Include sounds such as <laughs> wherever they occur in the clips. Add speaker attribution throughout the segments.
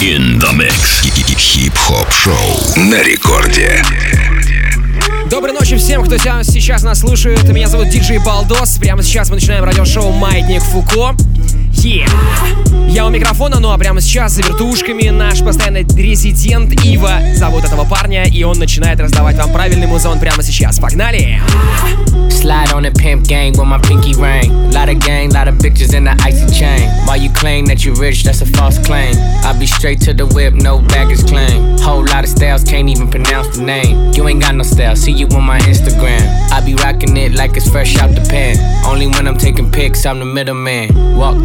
Speaker 1: In the mix. Хип-хоп шоу на рекорде.
Speaker 2: Доброй ночи всем, кто сейчас нас слушает. Меня зовут Диджей Балдос. Прямо сейчас мы начинаем радиошоу «Маятник Фуко». Yeah. Я у микрофона, ну а прямо сейчас за вертушками наш постоянный резидент Ива зовут этого парня, и он начинает раздавать вам правильный музон прямо сейчас. Погнали!
Speaker 3: Slide on the pimp gang with my pinky ring. Lot of gang, lot of bitches in the icy chain. While you claim that you rich, that's a false claim. I be straight to the whip, no baggage claim. Whole lot of styles, can't even pronounce the name. You ain't got no style, see you on my Instagram. I be rocking it like it's fresh out the pan. Only when I'm taking pics, I'm the middleman. Walk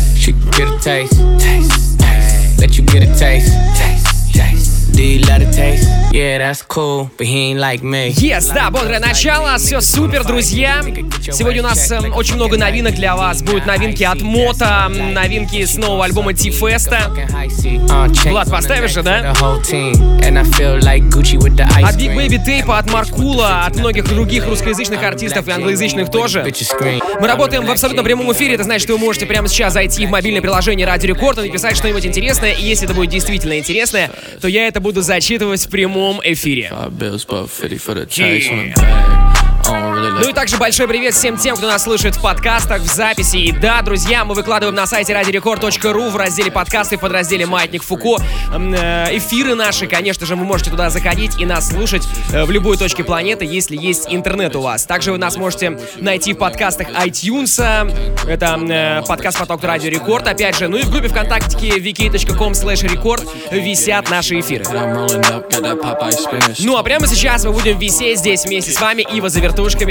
Speaker 3: She can get a taste. taste, taste. Let you get a taste. taste, taste. Do you love the taste? Yeah, that's cool, but he ain't like me.
Speaker 2: Yes, да, бодрое начало, все супер, друзья. Сегодня у нас э, очень много новинок для вас. Будут новинки от Мота, новинки с нового альбома Ти-Феста. Влад, поставишь же, да? От Big Baby Tape, от Маркула, от многих других русскоязычных артистов и англоязычных тоже. Мы работаем в абсолютно прямом эфире, это значит, что вы можете прямо сейчас зайти в мобильное приложение Радио Рекорд и написать что-нибудь интересное, и если это будет действительно интересное, то я это буду зачитывать в прямом эфире. Ну и также большой привет всем тем, кто нас слушает в подкастах, в записи. И да, друзья, мы выкладываем на сайте радиорекорд.ру в разделе подкасты, в подразделе «Маятник Фуко» э, эфиры наши. Конечно же, вы можете туда заходить и нас слушать э, в любой точке планеты, если есть интернет у вас. Также вы нас можете найти в подкастах iTunes. Это э, подкаст «Поток Радио Рекорд». Опять же, ну и в группе ВКонтакте vk.com slash record висят наши эфиры. Ну а прямо сейчас мы будем висеть здесь вместе с вами, Ива за вертушками.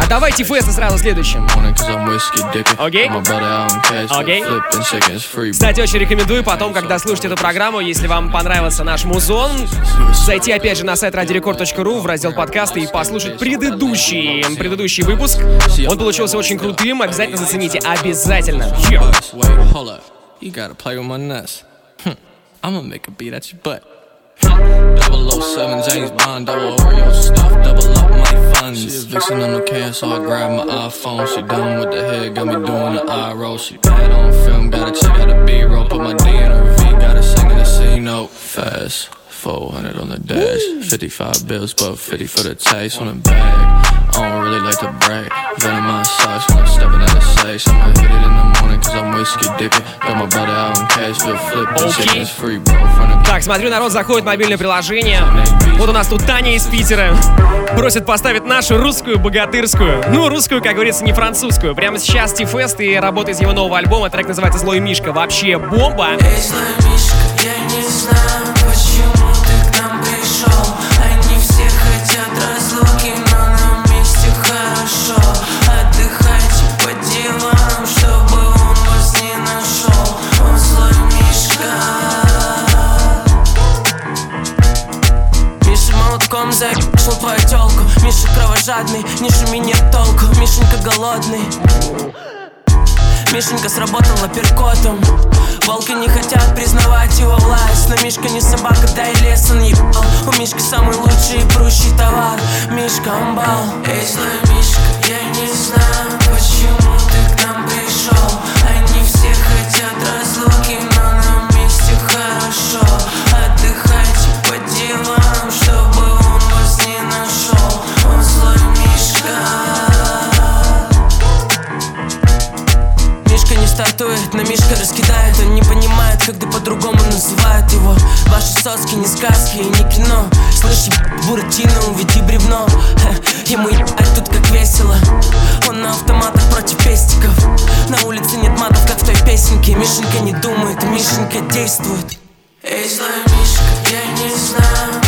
Speaker 2: А давайте Феста сразу следующим.
Speaker 4: I'm.
Speaker 2: Окей. Окей. Кстати, очень рекомендую потом, когда слушаете эту программу, если вам понравился наш музон, зайти опять же на сайт radiorecord.ru в раздел подкасты и послушать предыдущий, предыдущий выпуск. Он получился очень крутым, обязательно зацените, обязательно.
Speaker 4: You gotta play with my nuts. Hm. I'ma make a beat at your butt. Double 07 James Bond, double Oreo stuff, double up my funds. She a vixen on the can, so I grab my iPhone. She done with the head, got me doing the eye roll. She bad on film, got a check out a B-roll, put my D in her V, got a sing in the C note. Fast, 400 on the dash, 55 bills, but 50 for the taste on the bag. I don't really like to brag. Venom my socks when I'm stepping out of safe. I'ma hit it in the morning, cause I'm whiskey dipping. Got my brother out in cash, but flip
Speaker 2: Okay.
Speaker 4: free, bro.
Speaker 2: Так, смотрю, народ заходит в мобильное приложение. Вот у нас тут Таня из Питера. Просит поставить нашу русскую богатырскую. Ну, русскую, как говорится, не французскую. Прямо сейчас Ти-Фест и работа из его нового альбома. Трек называется «Злой Мишка». Вообще бомба.
Speaker 5: Эй, злой Мишка, я не знаю, почему Кровожадный, не шуми нет толку. Мишенька голодный. Мишенька сработала перкотом. Волки не хотят признавать его власть. Но Мишка не собака, да и лес он ебал. У Мишки самый лучший и прущий товар. Мишка амбал Эй, злой Мишка, я не знаю, но Мишка раскидает Он не понимает, когда по-другому называют его. Ваши соски не сказки и не кино. Слышь, еб- Буратино, уведи бревно. Хе, Ему ебать тут как весело. Он на автоматах против пестиков. На улице нет матов, как в той песенке. Мишенька не думает, Мишенька действует. Эй, злой Мишка, я не знаю,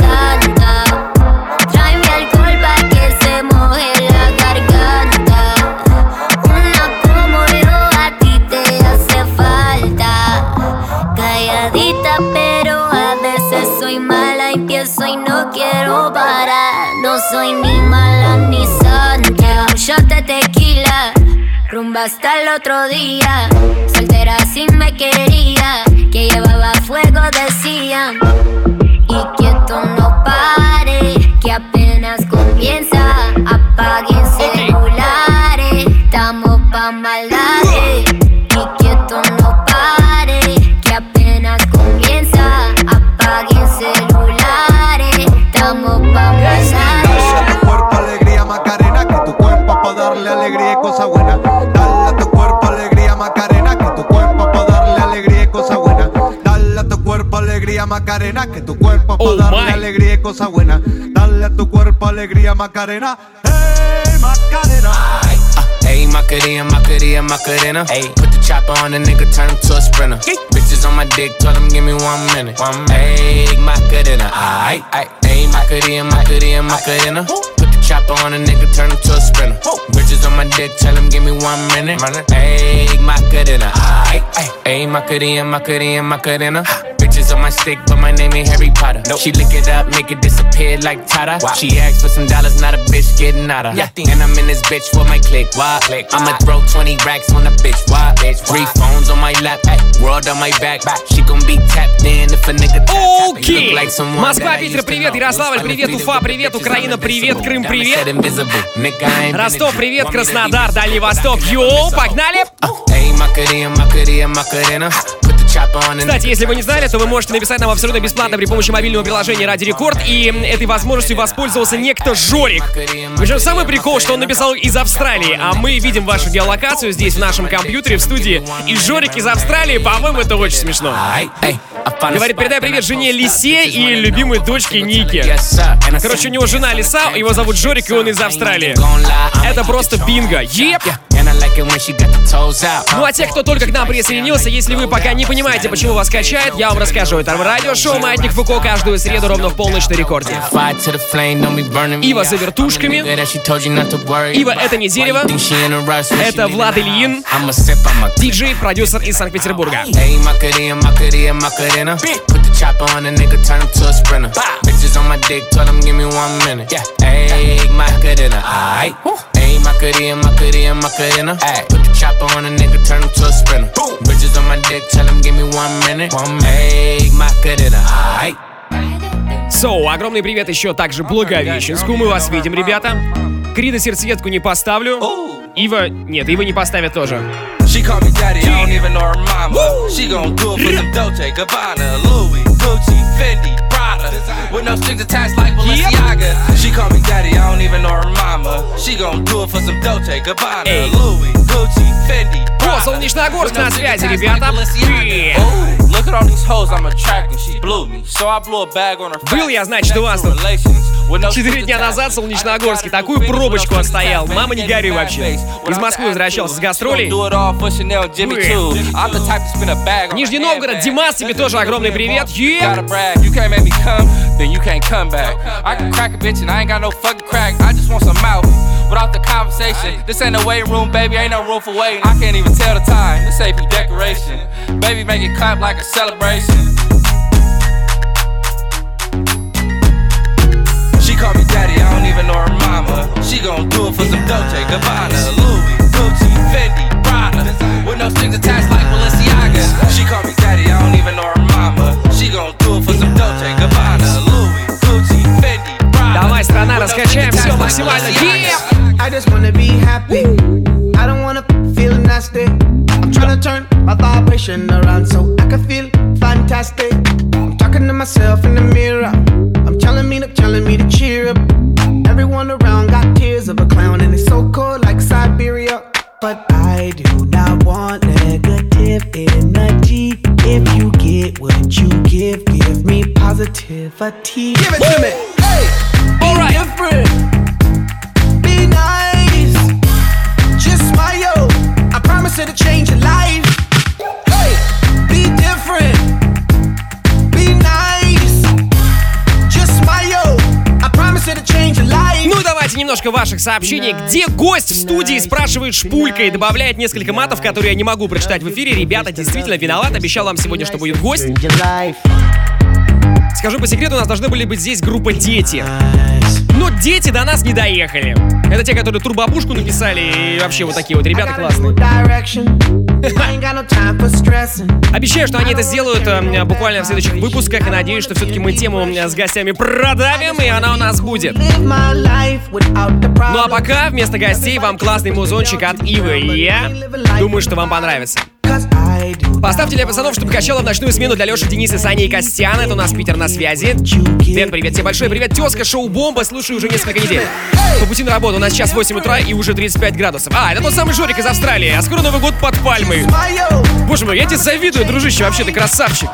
Speaker 6: quiero parar. No soy ni mala ni santa. Un shot de tequila. Rumba hasta el otro día. Soltera sin me quería. Que llevaba fuego, decían. Y que esto no pare. Que apenas comienza. Apaguen celulares. Estamos pa' maldades. Y que esto no pare.
Speaker 7: Macarena, que tu cuerpo pa'
Speaker 2: Oh,
Speaker 7: darle
Speaker 2: my.
Speaker 7: alegría y cosa buena. Dale a tu cuerpo alegría Macarena, hey Macarena.
Speaker 3: Ayy, Macarena, Macarena, Macarena. Ayy, put the chopper on the nigga, turn him to a sprinter. Bitches on my dick, tell him give me one minute. One Ayy, Macarena, aight, aight. Ayy, Macarena, Macarena, Macarena. Put the chopper on a nigga, turn him to a sprinter. Bitches on my dick, tell him give me one minute. Ayy, Macarena. Ayy, Macarena, Macarena, Macarena. Bitches on my stick, but my name ain't Harry Potter. She lick it up, make it disappear like Tata. She asked for some dollars, not a bitch getting out of. And I'm in this bitch for my click. Why? I'ma throw 20 racks on a bitch. Why? Three phones on my lap, world on my back. She gon' be tapped in if a nigga tap, tap.
Speaker 2: Окей.
Speaker 3: Look like someone
Speaker 2: Москва,
Speaker 3: that I
Speaker 2: Питер,
Speaker 3: used to
Speaker 2: привет.
Speaker 3: know.
Speaker 2: Ярославль, привет.
Speaker 3: Undefeated
Speaker 2: Уфа,
Speaker 3: with
Speaker 2: привет.
Speaker 3: bitches,
Speaker 2: Украина,
Speaker 3: I'm
Speaker 2: привет.
Speaker 3: invisible.
Speaker 2: Крым,
Speaker 3: Diamond
Speaker 2: привет.
Speaker 3: said invisible. Nigga, I ain't been
Speaker 2: Ростов,
Speaker 3: invisible.
Speaker 2: привет.
Speaker 3: Want me to be
Speaker 2: Краснодар,
Speaker 3: visible,
Speaker 2: Дальний
Speaker 3: but I
Speaker 2: Восток.
Speaker 3: can never
Speaker 2: Йоу,
Speaker 3: miss a
Speaker 2: погнали!
Speaker 3: Эй, Макарена, Макарена, Макарена.
Speaker 2: Кстати, если вы не знали, то вы можете написать нам абсолютно бесплатно при помощи мобильного приложения Ради Рекорд, и этой возможностью воспользовался некто Жорик. Причем самый прикол, что он написал из Австралии, а мы видим вашу геолокацию здесь в нашем компьютере в студии, и Жорик из Австралии, по-моему, это очень смешно. Говорит, передай привет жене Лисе и любимой дочке. Нике. Короче, у него жена Лиса, его зовут Жорик, и он из Австралии. Это просто бинго. Еп!
Speaker 3: And
Speaker 2: Ну а те, кто только к нам присоединился, если вы пока не понимаете, почему вас качает, я вам расскажу. Это радиошоу «Маятник Фуко» каждую среду ровно в полночь на рекорде. Ива за вертушками. Ива это не дерево. Это Влад Ильин. Диджей, продюсер из Санкт-Петербурга.
Speaker 3: Chopper on a nigga, turn him to a sprinter. Bitches on my dick, tell him give me one minute. Hey, Macarena, aight. Hey, Macarena, Macarena, Macarena. Put the chopper on a nigga, turn him to a sprinter. Bitches on my dick, tell him give me one minute. One minute. Hey, Macarena, aight.
Speaker 2: Соу, огромный привет еще также Благовещенску. Мы вас видим, ребята. Крида сердцеедку не поставлю. Ива... Нет, Ива не поставит тоже.
Speaker 8: She call me daddy, I don't even know her mama. She gon' do it for some Dolce, Gabbana, Louis, Gucci, Fendi. With no strings attached like Balenciaga. She call me daddy, I don't even know her mama. She gon' do it for some Dolce, Gabbana,
Speaker 2: Эй.
Speaker 8: Louis, Gucci, Fendi, With no
Speaker 2: на связи, ребята.
Speaker 8: like Balenciaga.
Speaker 2: Привет.
Speaker 8: Ooh, Look at all these hoes I'm attracting, she blew me. So I blew a bag on her
Speaker 2: Был я, значит, у вас тут Четыре дня назад в Солнечногорске такую пробочку отстоял. Мама, не горюй вообще. Из Москвы возвращался с гастролей. Нижний Новгород, Димас, тебе тоже огромный привет. Е!
Speaker 8: Gotta brag, you can't make me come, then you can't come back. I can crack a bitch and I ain't got no fucking crack. I just want some mouth without the conversation. This ain't no waiting room, baby, ain't no room for waiting. I can't even tell the time, this AP decoration. Baby, make it clap like a celebration. She call me daddy, I don't even know her mama. She gon' do it for some Dolce, Gabbana, Louis, Gucci, Fendi, Prada. With no strings attached like Balenciaga. She call me daddy, I don't even know her mama. She gon' do it for
Speaker 2: Давай, страна,
Speaker 8: With no
Speaker 2: раскачаем
Speaker 8: strings
Speaker 2: все
Speaker 8: attached like
Speaker 2: максимально. Е!
Speaker 8: Balenciaga.
Speaker 9: I just wanna be happy. I don't wanna feel nasty. I'm tryna turn my vibration around so I can feel fantastic. I'm talking to myself in the mirror. I'm telling me to telling me to cheer up. Everyone around got tears of a clown and it's so cold like Siberia. But I do not want negative energy. If you get what you give, give me positivity.
Speaker 2: Немножко ваших сообщений. Где гость в студии спрашивает шпулька и добавляет несколько матов, которые я не могу прочитать в эфире. Ребята, действительно виноват. Обещал вам сегодня, что будет гость. Скажу по секрету, у нас должны были быть здесь группа «Дети». Но дети до нас не доехали. Это те, которые турбопушку написали и вообще вот такие вот ребята классные. <laughs> Обещаю, что они это сделают э, буквально в следующих выпусках и надеюсь, что все-таки мы тему э, с гостями продавим и она у нас будет. Ну а пока вместо гостей вам классный музончик от Ивы я думаю, что вам понравится. Поставьте для пацанов, чтобы качало в ночную смену для Леши, Дениса, Сани и Костяна. Это у нас Питер на связи. Дэн, привет тебе большой. Привет, тезка, шоу-бомба. Слушаю уже несколько недель. По пути на работу у нас сейчас 8 утра и уже 35 градусов. А, это тот самый Жорик из Австралии. А скоро Новый год под пальмой. Боже мой, я тебе завидую, дружище. Вообще ты красавчик.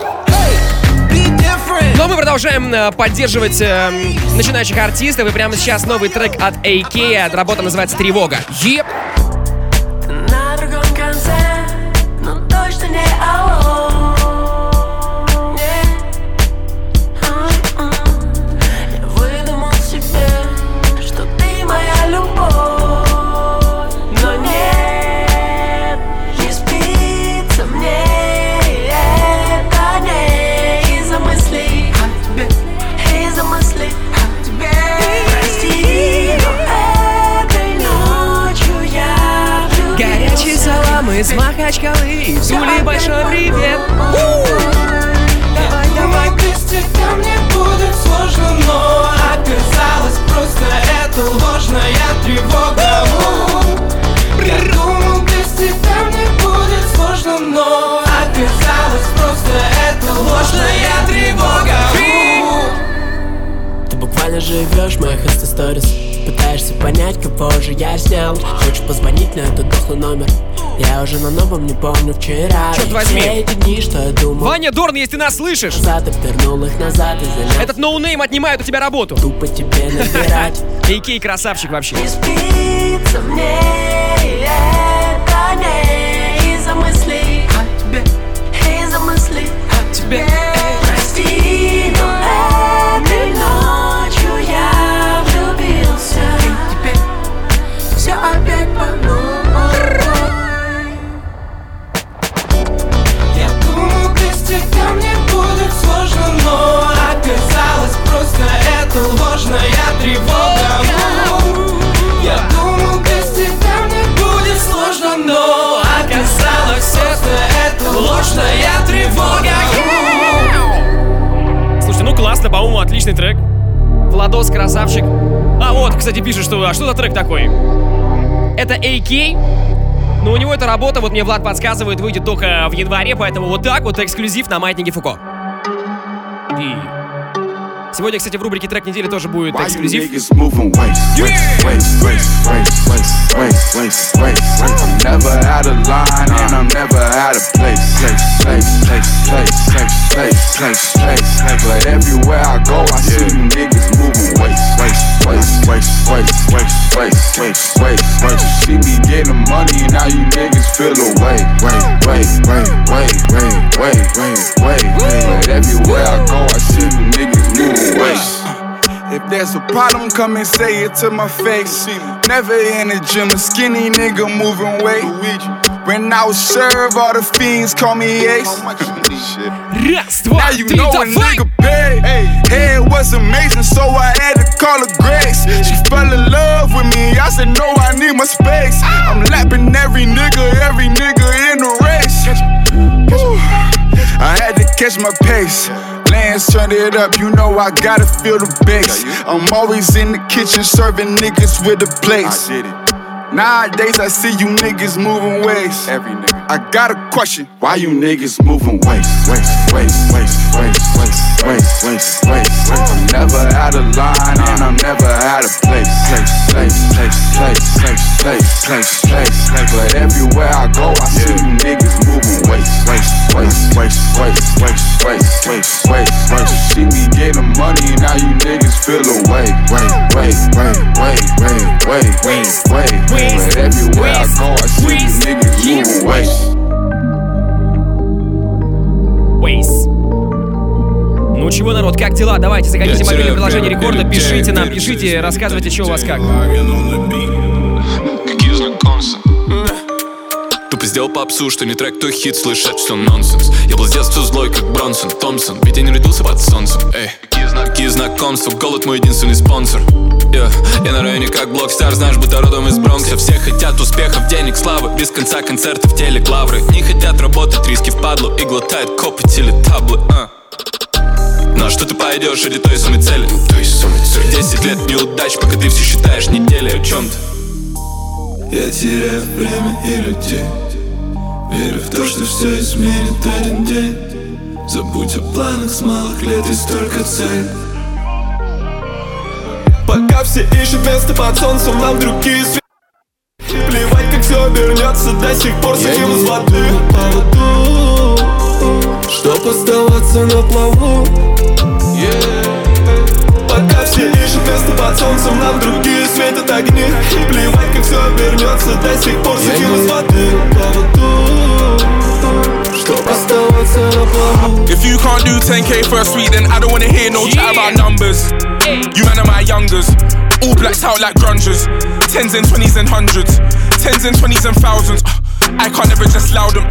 Speaker 2: Но мы продолжаем э, поддерживать э, начинающих артистов. И прямо сейчас новый трек от AK. Работа называется «Тревога». Еп!
Speaker 5: На
Speaker 10: новом не помню вчера.
Speaker 2: Чёрт
Speaker 10: И
Speaker 2: возьми.
Speaker 10: Эти дни, что я думал.
Speaker 2: Ваня Дорн, если ты нас слышишь,
Speaker 10: Назад вернул их назад и занял
Speaker 2: этот ноунейм отнимает у тебя работу.
Speaker 10: Тупо тебе набирать. <laughs>
Speaker 2: AK красавчик вообще.
Speaker 5: Не спится мне это не из-за мыслей. О тебе, из-за мыслей. О тебе. Это ложная тревога. Я думал, без тебя мне будет сложно, но оказалось просто это ложная тревога.
Speaker 2: Слушайте, ну классно, по-моему, отличный трек. Владос красавчик. А вот, кстати, пишет, что а что за трек такой? Это AK. Но у него эта работа, вот мне Влад подсказывает, выйдет только в январе, поэтому вот так вот эксклюзив на Маятнике Фуко. И Сегодня, кстати, в рубрике трек недели тоже будет эксклюзив.
Speaker 11: She be getting money, now you niggas feel away. Wait, wait, wait, wait, wait, wait, wait, wait. But everywhere I go, I see you niggas. moving waste. If there's a problem, come and say it to my face. Never in the gym, a skinny nigga moving weight. When I was served, all the fiends call me Ace.
Speaker 2: Раз, два,
Speaker 11: Now you
Speaker 2: три,
Speaker 11: know a
Speaker 2: давай!
Speaker 11: nigga paid. Head was amazing, so I had to call her Grace. She fell in love with me. I said, No, I need my space. I'm lapping every nigga, every nigga in the race. Whew. I had to catch my pace. Lance turned it up, you know I gotta feel the bass. I'm always in the kitchen serving niggas with the plates. Nowadays I see you niggas moving ways. Every nigga. I got a question. Why you niggas moving ways? Ways, ways, ways, ways, ways, ways, ways, ways. I'm never out of line and I'm never out of place. Place, place, place, place, place, place, place, place. But everywhere I go, I see you niggas moving ways. Ways, waste, waste, waste, waste, waste, waste, waste, waste. See me getting money, now you niggas feel away. Wait, wait, wait, wait, wait, wait, wait, wait. But everywhere I go, I see you niggas moving waste.
Speaker 2: Waze. Ну чего, народ, как дела? Давайте, заходите в мобильное приложение рекорда, пишите нам, пишите, рассказывайте, что у вас как.
Speaker 12: Какие знакомства? Сделал попсу, что не трек, то хит, слышать все нонсенс. Я был с детства злой, как Бронсон, Томпсон. Ведь я не родился под солнцем, эй. Какие знакомства, голод мой единственный спонсор. Yeah. Я на районе как Blockstar, знаешь, будто родом из Бронкса. Все хотят успехов, денег, славы Без конца концертов, телек, лавры Не хотят работать, риски впадлу И глотают копоть или таблы а. На что ты пойдешь, ради той самой цели. Той самой цели. Десять лет неудач, пока ты все считаешь недели О чем ты?
Speaker 13: Я теряю время и людей Верю в то, что все изменит один день. Забудь о планах с малых лет, есть только цель.
Speaker 14: Пока все ищут место под солнцем, нам другие свет Плевать, как все обернется, до сих пор сидим из воды. поводу Чтоб оставаться на плаву? Пока все ищут место под солнцем, нам другие светят огни. Плевать, как все обернется, до сих пор сидим из воды. поводу
Speaker 15: If you can't do 10k for a suite, then I don't wanna hear no chat about numbers. You man are my youngers, all blacked out like grungers. Tens and twenties and hundreds, tens and twenties and thousands. <sighs> I can't ever just loud them.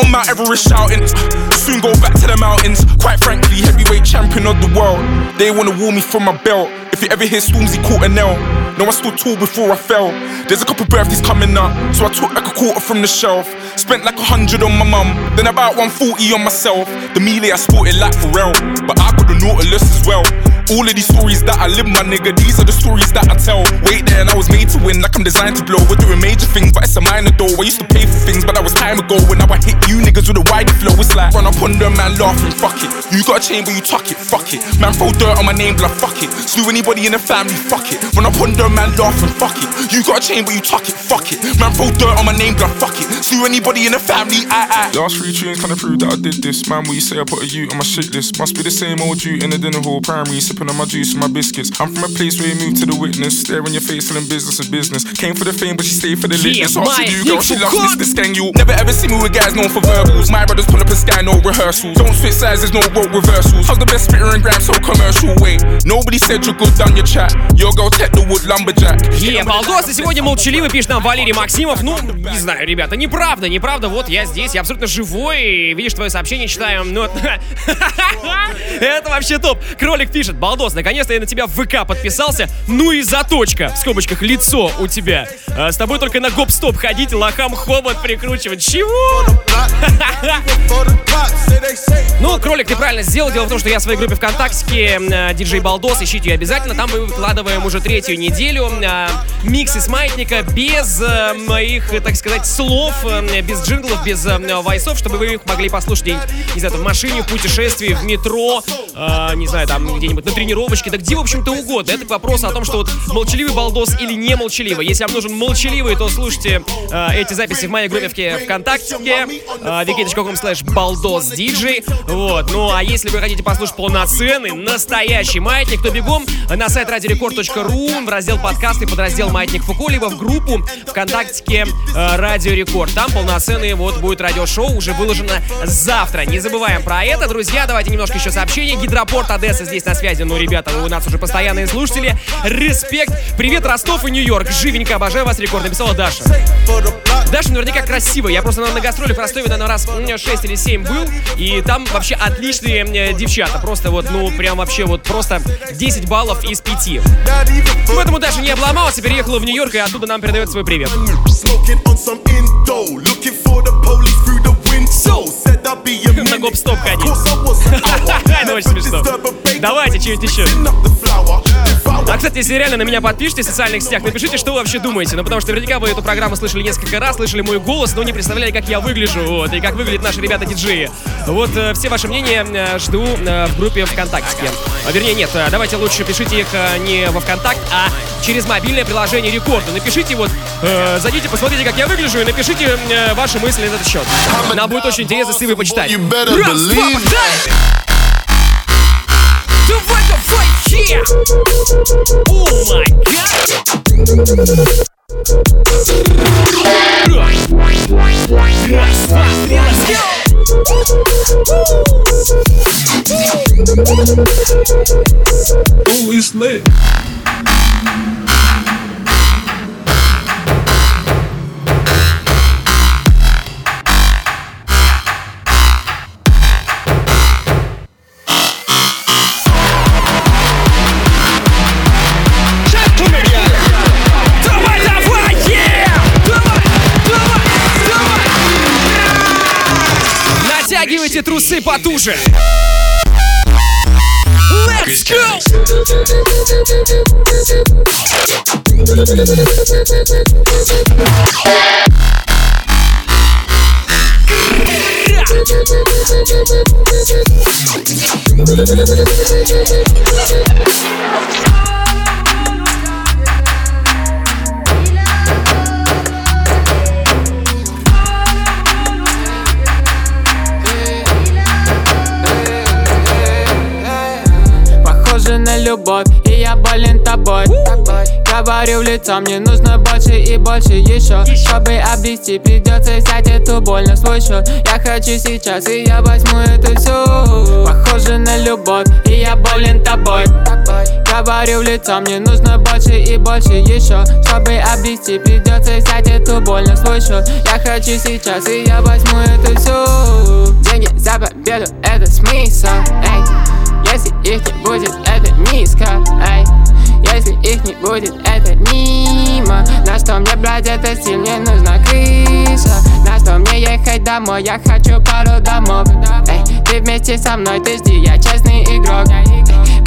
Speaker 15: On Mount Everest shouting, <sighs> soon go back to the mountains. Quite frankly, heavyweight champion of the world. They wanna wall me from my belt. If you ever hear Stormzy caught a nail, no, I stood tall before I fell. There's a couple birthdays coming up, so I took like a quarter from the shelf. Spent like a hundred on my mum, then about 140 on myself. The melee I sported like Pharrell, but I got the Nautilus as well. All of these stories that I live, my nigga, these are the stories that I tell. Wait there, and I was made to win, like I'm designed to blow. We're doing major things, but it's a minor though. I used to pay for things, but that was time ago. When now I hit you niggas with a wide flow, it's like run up on them, man, laughing, fuck it. You got a chain, but you tuck it, fuck it. Man, throw dirt on my name, blood, fuck it. Slew anybody in the family, fuck it. Run up on them, man, laughing, fuck it. You got a chain, but you tuck it, fuck it. Man, throw dirt on my name, blood, fuck it. Slew anybody in the family, I, I.
Speaker 16: Last three tunes kinda prove that I did this. Man, what you say I put a U on my shit list? Must be the same old you in the dinner hall, primary, sipping on my juice and my biscuits. I'm from a place where you move to the witness, staring your face and business is business. Came for the fame, but she stayed for the
Speaker 15: Yeah,
Speaker 16: litness. Ask
Speaker 15: my
Speaker 16: you, girl, she loves this, this gang you.
Speaker 15: Never ever see me with guys known for verbals. My brothers pull up a sky, no rehearsals. Don't switch there's no rope reversals. How's the best spitter and grab so commercial? Wait, nobody said you go down your chat. Your girl tech the wood lumberjack.
Speaker 2: Е, балдос, и сегодня молчаливый пишет нам Валерий Максимов. Ну, не знаю, ребята, неправда, неправда. Вот я здесь, я абсолютно живой. Видишь, твое сообщение читаю. Ну, это вообще топ. Кролик пишет, балдос, наконец-то я на тебя в ВК подписался. Ну и заточка, в скобочках, лицо у тебя. А, с тобой только на гоп-стоп ходить, лохам хобот прикручивать. Чего? Ну, кролик, ты правильно сделал. Дело в том, что я в своей группе ВКонтакте, э, диджей Балдос, ищите ее обязательно. Там мы выкладываем уже третью неделю э, миксы с маятника без э, моих, так сказать, слов, без джинглов, без вайсов, чтобы вы их могли послушать не знаю, в машине, в путешествии, в метро, не знаю, там где-нибудь на тренировочке, да где, в общем-то, угодно. Это к вопросу о том, что вот молчаливый Балдос или не молчаливый. Если вам нужен молчаливый, то слушайте эти записи в моей группе ВКонтакте, wiki.com slash балдос диджей. Вот. Ну а если вы хотите послушать полноценный, настоящий маятник, то бегом на сайт радиорекорд.ру в раздел подкасты под раздел Маятник Фуко, либо в группу ВКонтакте э, Радио Рекорд. Там полноценный вот будет радиошоу, уже выложено завтра. Не забываем про это, друзья. Давайте немножко еще сообщений. Гидропорт Одесса здесь на связи. Ну, ребята, вы у нас уже постоянные слушатели. Респект. Привет, Ростов и Нью-Йорк. Живенько обожаю вас, рекорд. Написала Даша. Даша наверняка красиво. Я просто на, на гастроле в Ростове, наверное, раз 6 или 7 был. И там вообще отличные э, девчата. Просто вот, ну, прям вообще вот просто 10 баллов из 5. Поэтому даже не обломался, переехала в Нью-Йорк и оттуда нам передает свой привет. На гоп-стоп, конечно. <laughs> Это очень смешно. Давайте что-нибудь еще. А, кстати, если реально на меня подпишитесь в социальных сетях, напишите, что вы вообще думаете. Ну, потому что наверняка вы эту программу слышали несколько раз, слышали мой голос, но не представляли, как я выгляжу, вот, и как выглядят наши ребята-диджеи. Вот, э, все ваши мнения э, жду э, в группе ВКонтакте. А, вернее, нет, э, давайте лучше пишите их э, не во ВКонтакт, а через мобильное приложение Рекорда. Напишите вот, э, зайдите, посмотрите, как я выгляжу, и напишите э, ваши мысли на этот счет. Нам будет очень интересно, если вы почитаете. Раз, два, Давай, давай, yeah! Oh my god! Раз, два, три, let's go!
Speaker 13: Always lit.
Speaker 2: Трусы потуже. Let's go!
Speaker 17: Похоже любовь, и я болен тобой. Говорю в лицо, мне нужно больше и больше еще Чтобы обрести, придется взять эту боль на свой счет. Я хочу сейчас, и я возьму это все Похоже на любовь, и я болен тобой. Говорю в лицо, мне нужно больше и больше еще Чтобы обрести, придется взять эту боль на свой счет. Я хочу сейчас, и я возьму это все Деньги за победу, это смысл, эй Если их не будет, это низко, эй если их не будет, это мимо. На что мне брать это стиль, мне нужна крыша На что мне ехать домой, я хочу пару домов. Эй, ты вместе со мной, ты жди, я честный игрок. Эй,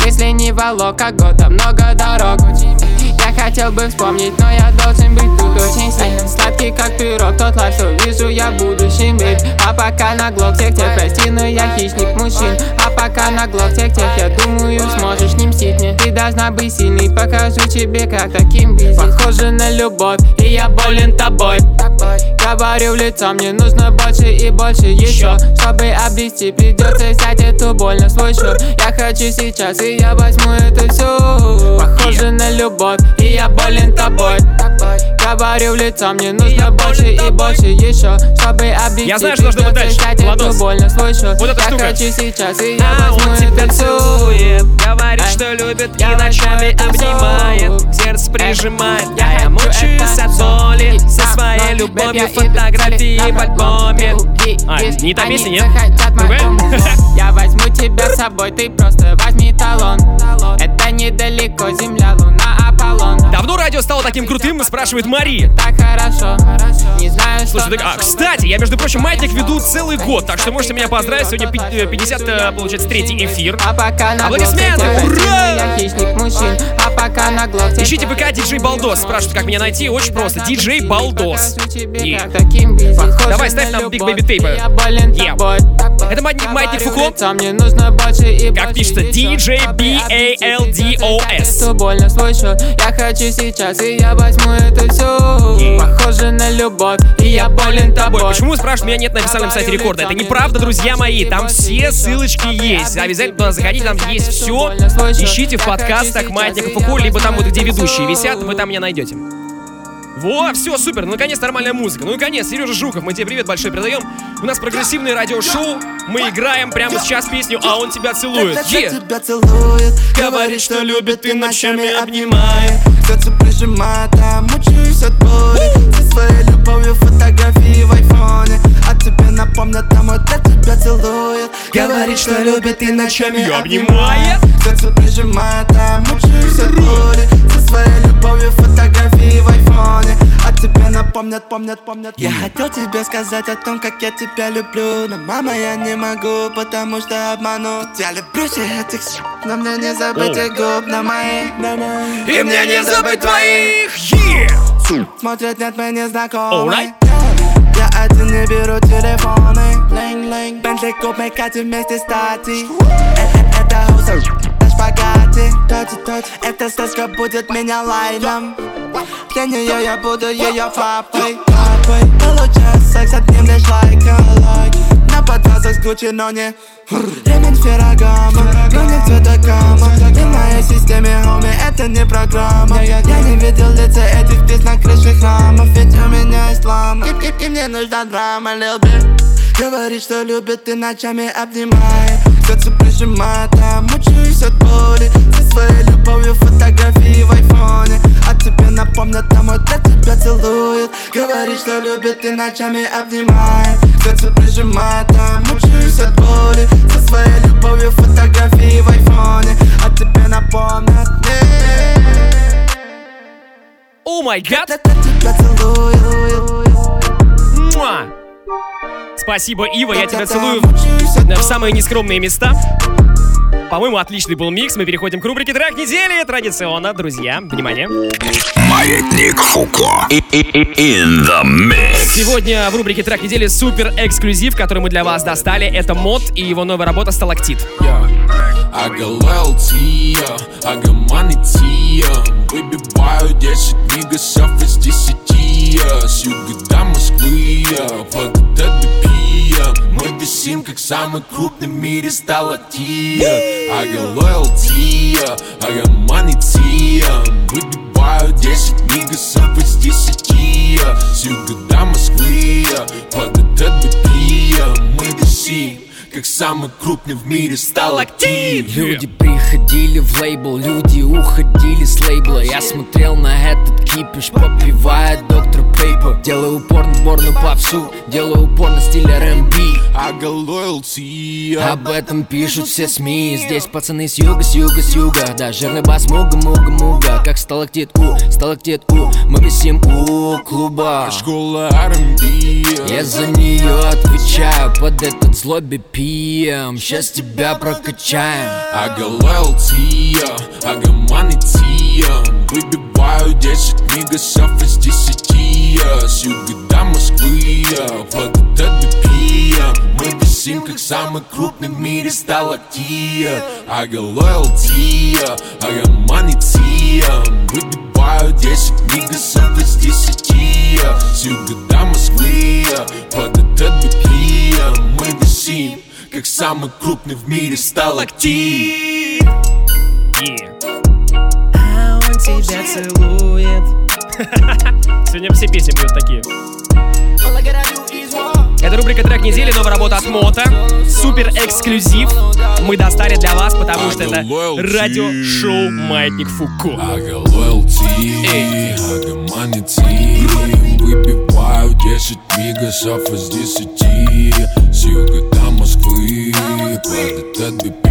Speaker 17: мысли не волок, как года, много дорог. Эй, хотел бы вспомнить, но я должен быть тут очень сильным. Сладкий как пирог, тот лайф, что вижу я будущем быть А пока на глок всех тех, прости, но я хищник мужчин. А пока на глок всех тех, я думаю, сможешь не мстить мне Ты должна быть сильной, покажу тебе, как таким быть. Похоже на любовь, и я болен тобой. Говорю в лицо, мне нужно больше и больше еще. Чтобы обрести, придется взять эту боль на свой счет. Я хочу сейчас, и я возьму это все Похоже на любовь, и я болен тобой. Говорю в лицо, мне нужно больше и больше еще Чтобы обрести,
Speaker 2: Я знаю, что быть дальше. Владос.
Speaker 17: боль на свой счет
Speaker 2: Вот эта
Speaker 17: Я
Speaker 2: штука.
Speaker 17: хочу сейчас, и я
Speaker 2: А
Speaker 17: возьму
Speaker 2: он тебя целует. Говорит, что любит и ночами обнимает. Сердце прижимает.
Speaker 17: Я
Speaker 2: А я мучаюсь от боли. Со своей любовью фотографии в альбоме А, не та песня, нет? Другая? <laughs>
Speaker 17: Я возьму тебя с собой, ты просто возьми талон. Это недалеко, земля, луна,
Speaker 2: радио стало таким крутым, спрашивает Мария.
Speaker 17: Так хорошо, не знаю,
Speaker 2: Слушай, так, а, кстати, я, между прочим, Маятник веду целый год, так что можете меня поздравить. Сегодня пи- э, 50, э, получается, третий эфир.
Speaker 17: А пока на
Speaker 2: Аплодисменты! Ура!
Speaker 17: Мужчин, а пока на глотке
Speaker 2: Ищите ВК диджей Балдос. Спрашивают, как меня найти. Очень просто. Диджей Балдос.
Speaker 17: Бизи.
Speaker 2: Давай, ставь нам Big Baby Tape. Это Маятник, Фуко.
Speaker 17: И
Speaker 2: Как пишется? DJ B-A-L-D-O-S.
Speaker 17: Я хочу сейчас, и я возьму это все Похоже на любовь, и я болен тобой
Speaker 2: Почему, спрашивают, меня нет на официальном сайте рекорда? Это неправда, друзья мои. Там все ссылочки есть. Обязательно туда заходите, там есть все. Ищите в подкастах Маятника Фуко, либо там вот где ведущие висят, вы там меня найдете. Во, все, супер, ну, наконец нормальная музыка. Ну, наконец, Сережа Жуков, мы тебе привет большой передаем. У нас прогрессивное радиошоу, мы играем прямо сейчас песню «А он тебя целует».
Speaker 18: Когда
Speaker 2: Е!
Speaker 18: тебя целует Говорит, что любит и ночами обнимает Сердце прижимает, а мучаюсь от боли своей любовью фотографии в айфоне. А тебе напомнят, а мой для тебя целует. Говорит, что любит и ночами
Speaker 2: Я
Speaker 18: обнимает. Сердце прижимает, а от боли Со своей любовью фотографии в айфоне. А тебе напомнят, помнят, помнят. Я хотел тебе сказать о том, как я тебя люблю. Но мама, я не могу, потому что обману Я люблю всех этих с***, но мне не забыть их губ на моих.
Speaker 2: И мне не забыть твоих!
Speaker 18: Смотрят, нет, мы не знакомы.
Speaker 2: Alright.
Speaker 18: Я один не беру телефоны. Линг-линг Бентли куб, мы катим вместе стати. Э, э, Это хуса, на шпагате Точи-точи Эта сказка будет меня лайном. Для нее я буду ее папой Папой Получаю секс одним лишь лайком С Гуччи, но не Ремень Феррагамо, но не цвета гамма В моей системе, хоми, это не программа. Я не видел лица этих птиц на крыше храмов Ведь у меня есть лама И, и- и мне нужна драма, Lil Говорит, что любит и ночами обнимает. Сердце прижимает, а мучаюсь от боли. Со своей любовью фотографии в айфоне тебе напомнят, мой для тебя целует. Говорит, что любит и ночами обнимает. Сердце прижимает, а мучаюсь от боли. Со своей любовью фотографии в айфоне. А тебе напомнят,
Speaker 2: О май гад! Спасибо, Ива, я тебя целую в самые нескромные места. По-моему, отличный был микс. Мы переходим к рубрике «Трек недели». Традиционно, друзья, внимание.
Speaker 19: Маятник Фуко. In the mix.
Speaker 2: Сегодня в рубрике «Трек недели» супер эксклюзив, который мы для вас достали. Это мод и его новая работа «Сталактит».
Speaker 20: I got loyalty, yeah, I got money, yeah. Выбиваю 10 мегасов из 10, yeah. С юга до Москвы, под этот BPM Мы висим, как самый крупный в мире got loyalty, yeah, I got money, yeah. Выбиваю 10 мегасов из 10, yeah. С юга до Москвы, под этот BPM Мы висим как самый крупный в мире сталактит
Speaker 21: Люди приходили в лейбл, люди уходили с лейбла. Я смотрел на этот кипиш, попивая доктор Пейпер Делаю упор на сборную попсу, делаю упор на стиль R&B
Speaker 20: I got loyalty.
Speaker 21: Об этом пишут все СМИ. Здесь пацаны с юга, с юга, с юга. Да, жирный бас, муга, муга, муга. Как сталактит у, сталактит у. Мы висим у клуба.
Speaker 20: Школа R&B
Speaker 21: Я за нее отвечаю. Под этот злой BPM Сейчас тебя прокачаем.
Speaker 20: I got loyalty, I got money, yeah. Выбиваю 10 мегасов из 10, yeah. С юга до Москвы, yeah. под BPM Мы висим, как самый крупный в мире yeah, I got money, yeah. Выбиваю 10 мегасов из 10, yeah. С юга до Москвы, yeah. под BPM Мы висим, как самый крупный в мире сталактит
Speaker 2: он тебя целует. Сегодня все песни будут такие. Это рубрика «Трек недели», новая работа от Мота. Супер эксклюзив. Мы достали для вас, потому что это радиошоу «Маятник Фуко».
Speaker 20: Выбиваю 10 мегасов из 10 С юга до Москвы Под этот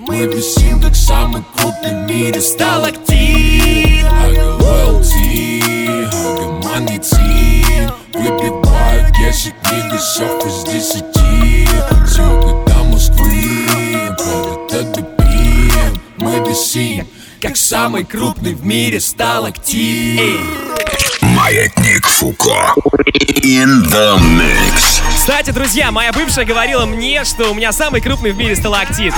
Speaker 20: мы висим, как самый крупный в мире сталактит. АГЛТ, агаманити Выбиваю 10 книг часов из 10 Все до Москвы, под это допьем Мы висим, как самый крупный в мире сталактит.
Speaker 1: Маятник Фуко. In the mix.
Speaker 2: Кстати, друзья, моя бывшая говорила мне, что у меня самый крупный в мире сталактит.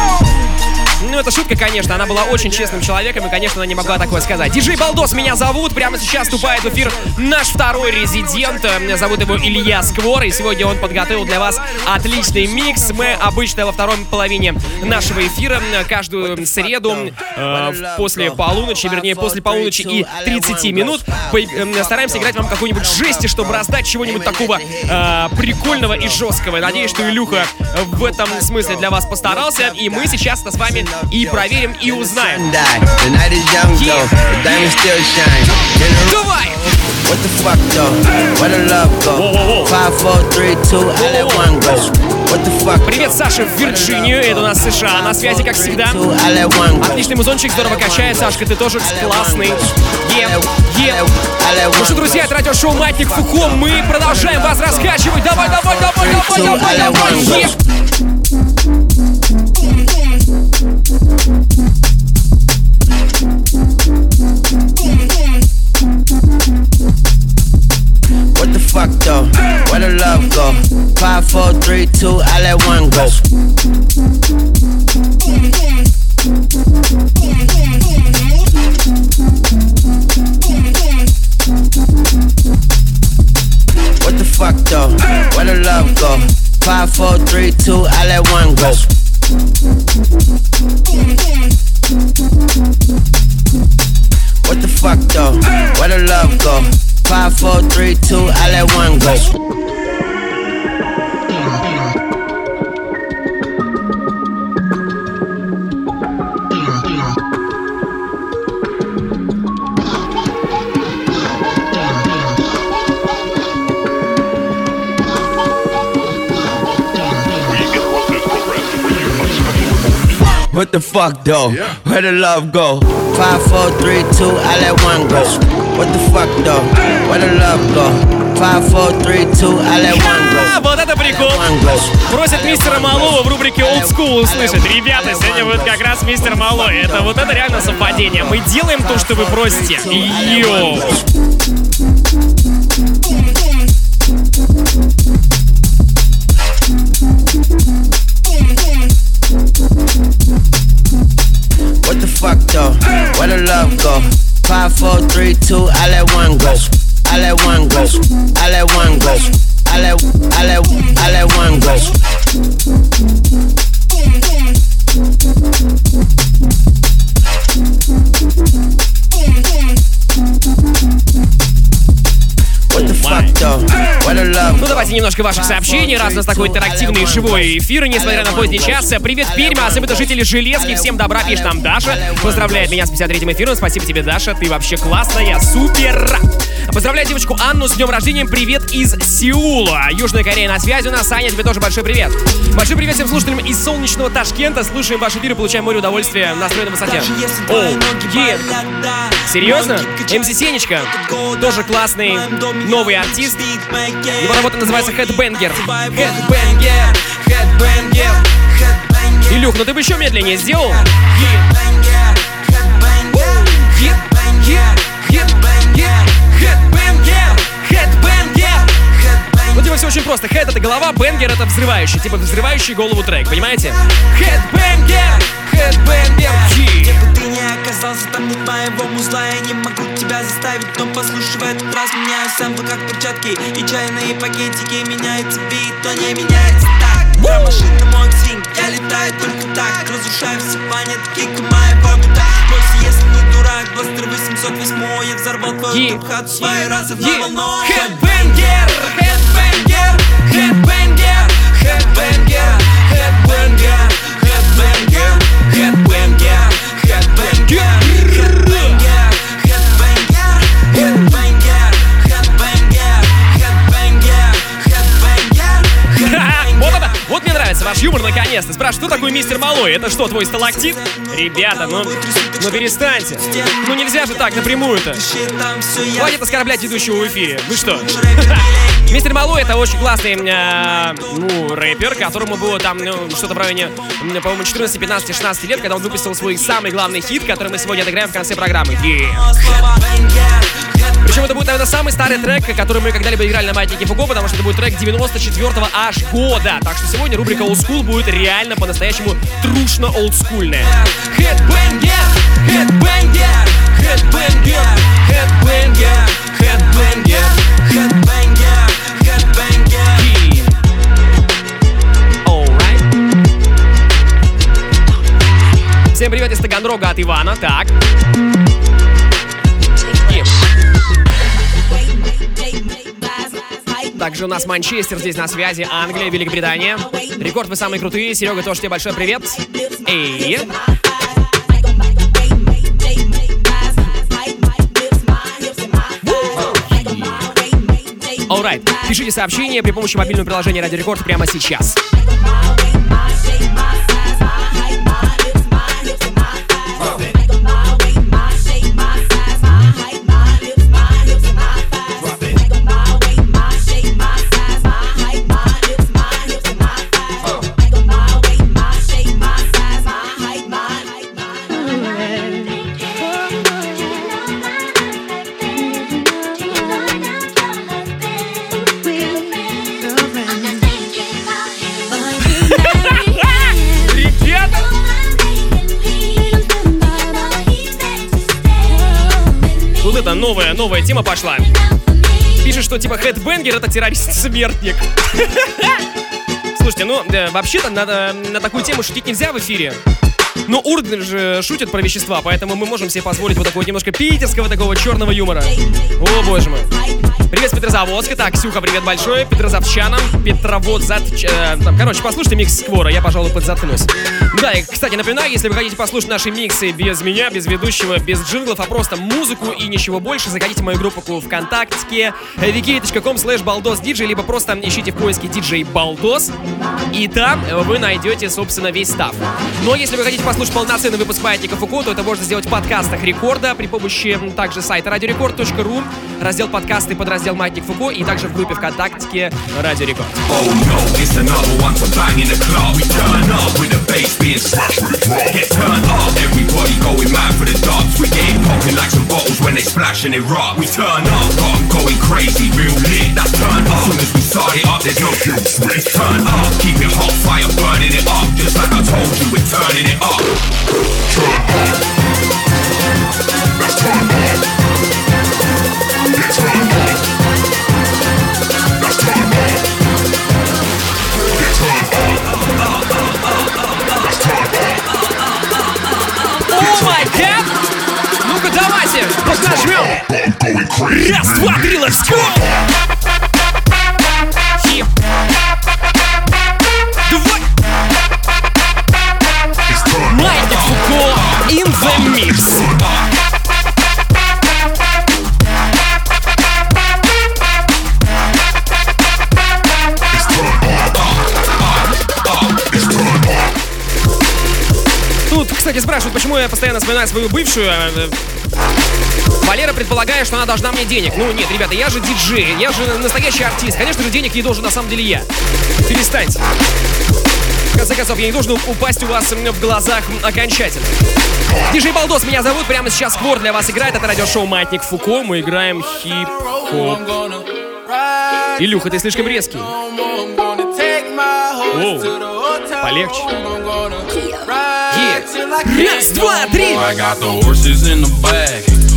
Speaker 2: Ну, это шутка, конечно. Она была очень честным человеком, и, конечно, она не могла такое сказать. Диджей Балдос меня зовут. Прямо сейчас вступает в эфир наш второй резидент. Меня зовут его Илья Сквор, и сегодня он подготовил для вас отличный микс. Мы обычно во второй половине нашего эфира каждую среду э, после полуночи, вернее, после полуночи и 30 минут э, стараемся играть вам какой-нибудь жести, чтобы раздать чего-нибудь такого э, прикольного и жесткого. Надеюсь, что Илюха в этом смысле для вас постарался, и мы сейчас это с вами и проверим, и узнаем. Давай!
Speaker 18: What the fuck though? Where the love go? Five, four, three, two, I let one go. What the fuck?
Speaker 2: Привет, Саша, в Вирджинию. Это у нас США. На связи, как всегда. Отличный музончик, здорово качает. Сашка, ты тоже классный. Е, е. Ну что, друзья, это радиошоу Маятник Фуко. Мы продолжаем вас раскачивать. Давай, давай, давай, давай, давай, давай. Е.
Speaker 18: What the fuck though? Where the love go? Five, four, three, two, I let one go. What the fuck though? Where the love go? Five, four, three, two, I let one go. What the fuck though? Where the love go? Five, four, three, two, I let one go. What the fuck though? Where the love go? Five, four, three, two, I let one go. What the fuck though? Where the love go? Five, four, three, two, I let one go.
Speaker 2: А, вот это прикол. Просят мистера Малова в рубрике Old School услышать. Ребята, сегодня будет как раз мистер Малой. Это вот это реально совпадение. Мы делаем то, что вы просите. Йоу.
Speaker 18: Five, four, three, two, I let one go. I let one go. I let one go. I let, I let,
Speaker 2: давайте немножко ваших сообщений, раз у нас такой интерактивный и живой эфир, несмотря на поздний час. Привет, Пермь, особенно жители Железки, всем добра, пишет нам Даша. Поздравляет меня с 53-м эфиром, спасибо тебе, Даша, ты вообще классная, супер! Поздравляю девочку Анну с днем рождения, привет из Сеула. Южная Корея на связи у нас, Саня, тебе тоже большой привет. Большой привет всем слушателям из солнечного Ташкента, слушаем ваш эфир и получаем море удовольствия на стройной высоте. О, е. Серьезно? МС Сенечка, тоже классный новый артист. Его работа называется Headbanger. Headbanger, Headbanger, Илюх, ну ты бы еще медленнее сделал? Ну, типа, все очень просто. Head — это голова, бенгер — это взрывающий. Типа, взрывающий голову трек, понимаете? Headbanger, Headbanger,
Speaker 5: не оказался, там нет моего музла Я не могу тебя заставить, но послушай в этот раз Меняю сэмплы как перчатки. И чайные пакетики Меняется бит, но не меняется так. Я машина мой ксинг, я летаю только так. Разрушаю все планетки, моего бита Бойся, если не дурак, бластер 808 Я взорвал твою хату своей раза на волной.
Speaker 2: Headbanger, Headbanger, Headbanger, Headbanger, Headbanger, Вот мне нравится ваш юмор наконец-то. Спрашиваю, что такое мистер Малой? Это что, твой сталактит? Ребята, ну, ну перестаньте. Ну нельзя же так напрямую-то. Хватит оскорблять ведущего в эфире. Вы что? Мистер Малу это очень классный, э, ну, рэпер, которому было там, ну, что-то в районе, по-моему, 14, 15, 16 лет, когда он выпустил свой самый главный хит, который мы сегодня отыграем в конце программы. Yeah. Причем это будет, наверное, самый старый трек, который мы когда-либо играли на Маятнике Фуко, потому что это будет трек 94-го аж года. Так что сегодня рубрика Old School будет реально по-настоящему трушно олдскульная. Headbanger, headbanger, headbanger, headbanger, headbanger, Всем привет из Таганрога от Ивана. Так. Также у нас Манчестер здесь на связи, Англия, Великобритания. Рекорд, вы самые крутые. Серега, тоже тебе большой привет. Эй. Alright. Пишите сообщения при помощи мобильного приложения Радио Рекорд прямо сейчас. Тема пошла. Пишет, что типа хедбенгер это террорист-смертник. <laughs> <laughs> Слушайте, ну, да, вообще-то на, на такую тему шутить нельзя в эфире. Но урды же шутят про вещества, поэтому мы можем себе позволить вот такого немножко питерского такого черного юмора. О, боже мой. Привет с Петрозаводска. Так, Ксюха, привет большой. Петрозавчанам. Петровод зад... Э, короче, послушайте микс Сквора, я, пожалуй, подзаткнусь. Да, и, кстати, напоминаю, если вы хотите послушать наши миксы без меня, без ведущего, без джинглов, а просто музыку и ничего больше, заходите в мою группу ВКонтакте vk.com slash baldos либо просто ищите в поиске DJ Балдос, и там вы найдете, собственно, весь став. Но если вы хотите послушать полноценный выпуск Маятника Фуко, то это можно сделать в подкастах Рекорда при помощи также сайта radiorecord.ru, раздел подкасты под раздел Маятник Фуко и также в группе ВКонтакте Радио Рекорд.
Speaker 1: Oh no, it's another one for banging the club. We turn up with the bass being smashed with the. Get turned up, everybody going mad for the dubs. We get popping like some bottles when they splash and erupt. We turn up, got 'em going crazy, real lit. That's turn up. Soon as we start it up, there's no kill switch. Turn up, keep it hot, fire burning it up. Just like I told you, we're turning it up. Turn up. That's turn up. Get turned up.
Speaker 2: Давайте, поднажмем! Раз, два, три, let's go! Хип. Фуко in the mix. Тут, кстати, спрашивают, почему я постоянно вспоминаю свою бывшую. Валера предполагает, что она должна мне денег. Ну нет, ребята, я же диджей, я же настоящий артист. Конечно же, денег ей должен на самом деле я. Перестаньте. В конце концов, я не должен упасть у вас в глазах окончательно. Диджей Балдос меня зовут, прямо сейчас Сквор для вас играет. Это радиошоу Маятник Фуко. Мы играем хип-хоп. Илюха, ты слишком резкий. Оу, полегче. Yeah. Раз, два, три.
Speaker 22: I got the horses in the bag.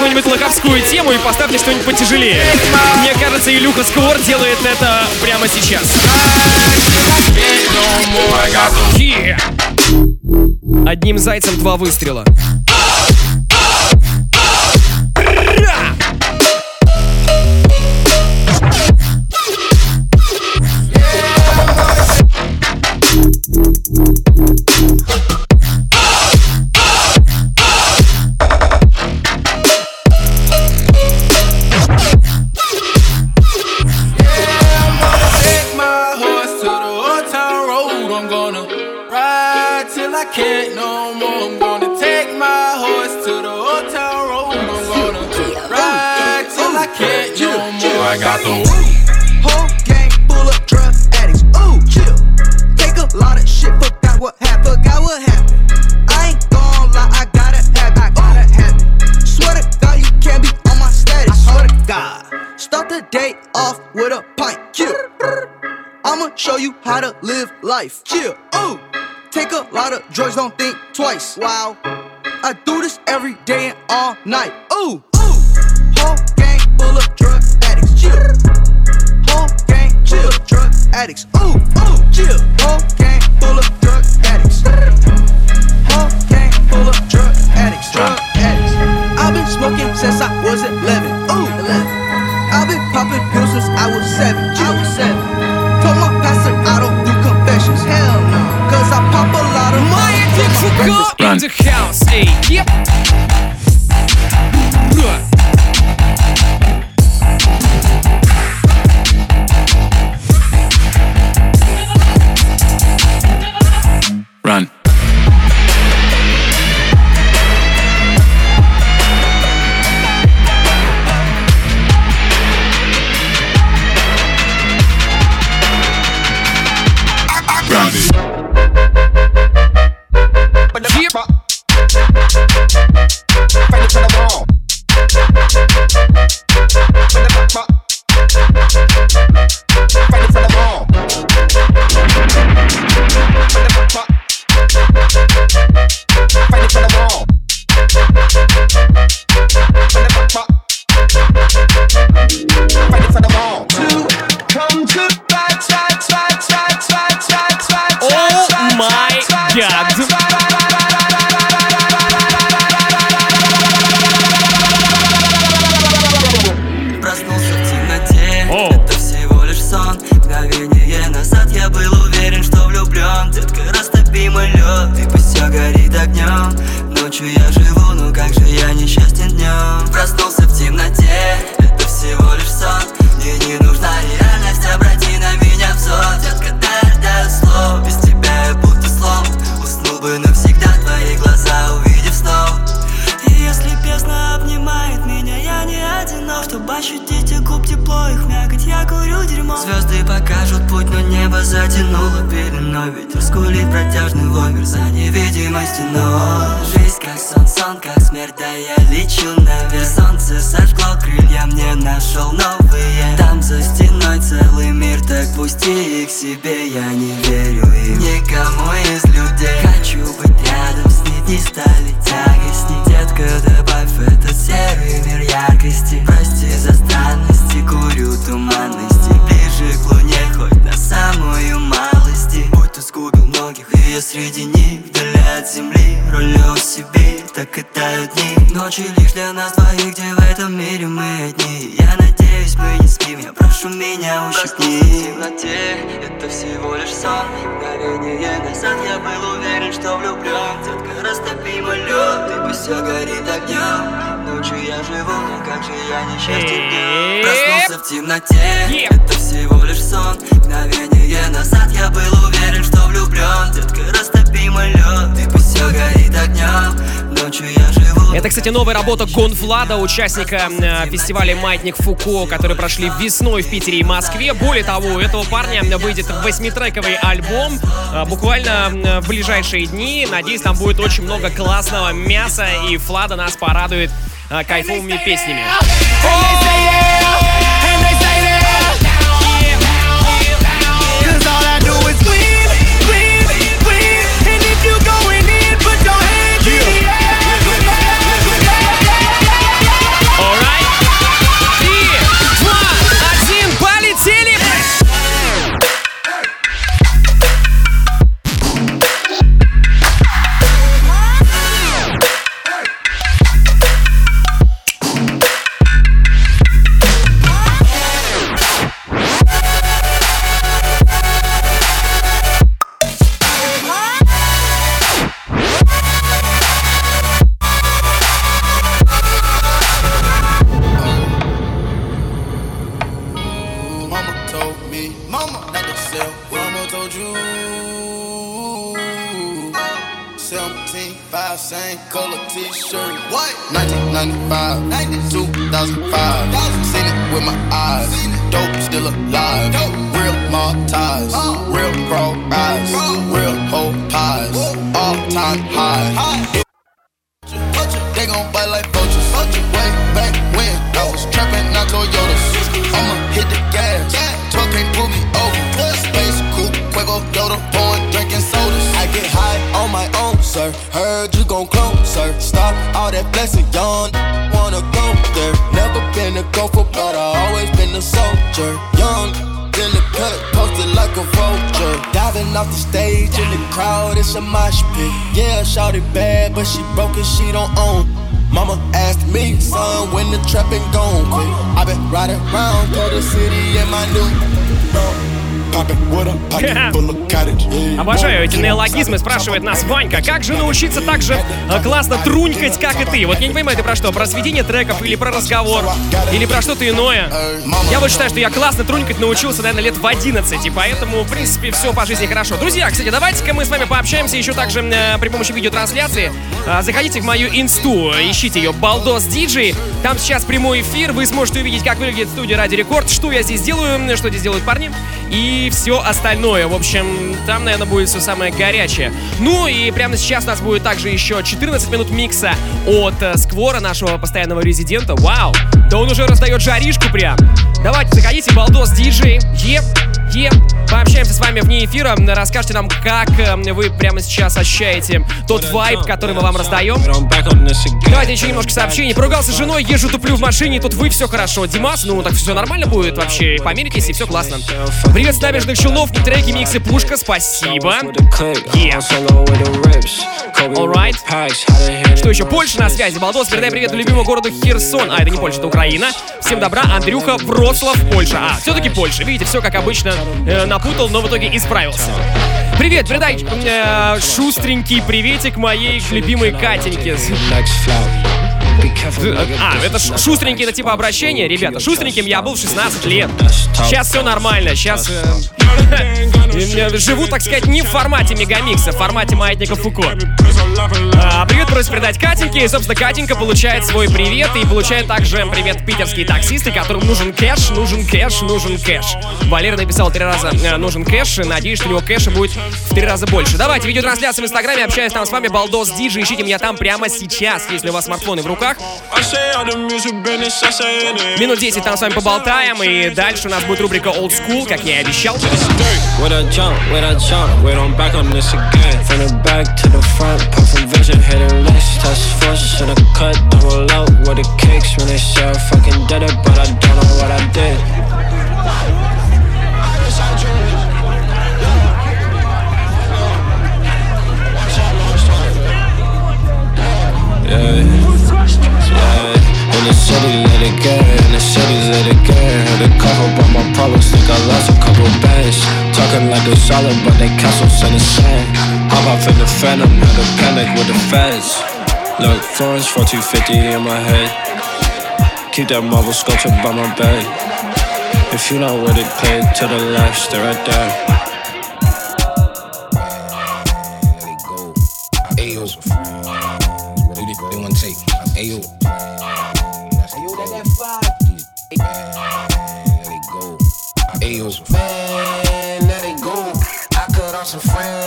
Speaker 2: Какую-нибудь лоховскую тему и поставьте что-нибудь потяжелее. Мне кажется, Илюха Сквор делает это прямо сейчас. Одним зайцем два выстрела.
Speaker 22: More. I got the
Speaker 2: whole gang full of drug addicts. Ooh, chill. Take a lot of shit, forgot what happened, forgot what happened. I ain't gon' lie, I gotta have it, I gotta have it. Swear to God, you can't be on my status. I swear to God. Start the day off with a pint, chill. I'ma show you how to live life. Chill, ooh. Take a lot of drugs, don't think twice. Wow. I do this every day and all night. Ooh, ooh. Whole gang full of drug. Chill. Whole gang full of drug addicts. Ooh, ooh. Chill. Whole gang full of drug addicts. Whole gang full of drug addicts. Drug addicts. I've been smoking since I was 11. Ooh, 11. I've been popping pills since I was seven. I was seven. Told my pastor I don't do confessions. Hell no. Cause I pop a lot of money.
Speaker 23: Go in the house, эй, yep.
Speaker 24: Темноте, это всего лишь сон. Мгновение назад я был уверен, что влюблен Детка, растопи мой лед, и пусть все горит огнем Ночью я живу Это,
Speaker 23: кстати, новая работа Гонфлада, участника э, фестиваля «Маятник Фуко», которые прошли весной в Питере и Москве. Более того, у этого парня выйдет восьмитрековый альбом э, буквально э, в ближайшие дни. Надеюсь, там будет очень много классного мяса, и Флада нас порадует э, кайфовыми песнями.
Speaker 25: Same color t-shirt. What? 1995, 2005. Seen it with my eyes. Dope still alive. Real mob ties. Real bro eyes. Real whole pies. All time high. They gon' bite like Heard you gon' clone, sir. Stop all that flexing, young. Wanna go there. Never been a gopher, but I always been a soldier. Young in the cut, posted like a vulture. Diving off the stage in the crowd, it's a mosh pit. Yeah, shouted bad, but she broke it, she don't own. Mama asked me, son, when the trapping gon' quit. I been riding around, through the city in my new.
Speaker 2: Обожаю эти неологизмы, спрашивает нас Ванька. Как же научиться так же э, классно трунькать, как и ты? Вот я не понимаю, ты про что? Про сведение треков или про разговор? Или про что-то иное? Я вот считаю, что я классно трунькать научился, наверное, лет в 11, и поэтому, в принципе, все по жизни хорошо. Друзья, кстати, давайте-ка мы с вами пообщаемся еще также э, при помощи видеотрансляции. Э, заходите в мою инсту, ищите ее Балдос Диджей. Там сейчас прямой эфир, вы сможете увидеть, как выглядит студия Ради Рекорд, что я здесь делаю, что здесь делают парни и все остальное. В общем, там, наверное, будет все самое горячее. Ну и прямо сейчас у нас будет также еще 14 минут микса от э, Сквора, нашего постоянного резидента. Вау! Да он уже раздает жаришку прям. Давайте, заходите, балдос диджей. Еп, еп. Пообщаемся с вами вне эфира. Расскажите нам, как э, вы прямо сейчас ощущаете тот вайб, который мы вам раздаем. Давайте еще немножко сообщений. Поругался с женой, езжу, туплю в машине, тут вы, все хорошо. Димас, ну так все нормально будет вообще. Помиритесь, и все классно. Привет набережных Челнов, треки, миксы, пушка, спасибо. Yeah. Alright. Что еще? Польша на связи. Балдос, передай привет любимому городу Херсон. А, это не Польша, это Украина. Всем добра, Андрюха, Вроцлав, Польша. А, все-таки Польша. Видите, все как обычно э, напутал, но в итоге исправился. Привет, передай э, шустренький приветик моей любимой Катеньке. А, это шустренький, это типа обращение, ребята. Шустреньким я был в 16 лет. Сейчас все нормально, сейчас э, <laughs> живу, так сказать, не в формате мегамикса, в формате маятника Фуко. А, привет просит передать Катеньке, и, собственно, Катенька получает свой привет, и получает также привет питерские таксисты, которым нужен кэш, нужен кэш, нужен кэш. Валера написал три раза э, нужен кэш, и надеюсь, что у него кэша будет в три раза больше. Давайте, видеотрансляция в Инстаграме, общаюсь там с вами, Балдос Диджи, ищите меня там прямо сейчас, если у вас смартфоны в руках. Минут 10 там с вами поболтаем, и дальше у нас будет рубрика Old School, как я и обещал.
Speaker 22: With a jump, with a jump, wait on back on this again. From the back to the front, pop from vision, hitting list, test force, in a cut, double out with the kicks when they say I fucking did it, but I don't know what I did. Yeah, yeah. In the city, let it get. In the cities, let it get. Had to cover up my problems. Think I lost a couple bands. Talking like they solid, but they castles in the sand. Hop off in the phantom, had a panic with the feds. Look, Florence 4250 in my head. Keep that marble sculpture by my bed. If you not with it, play to the left, stay right there.
Speaker 26: Some friends.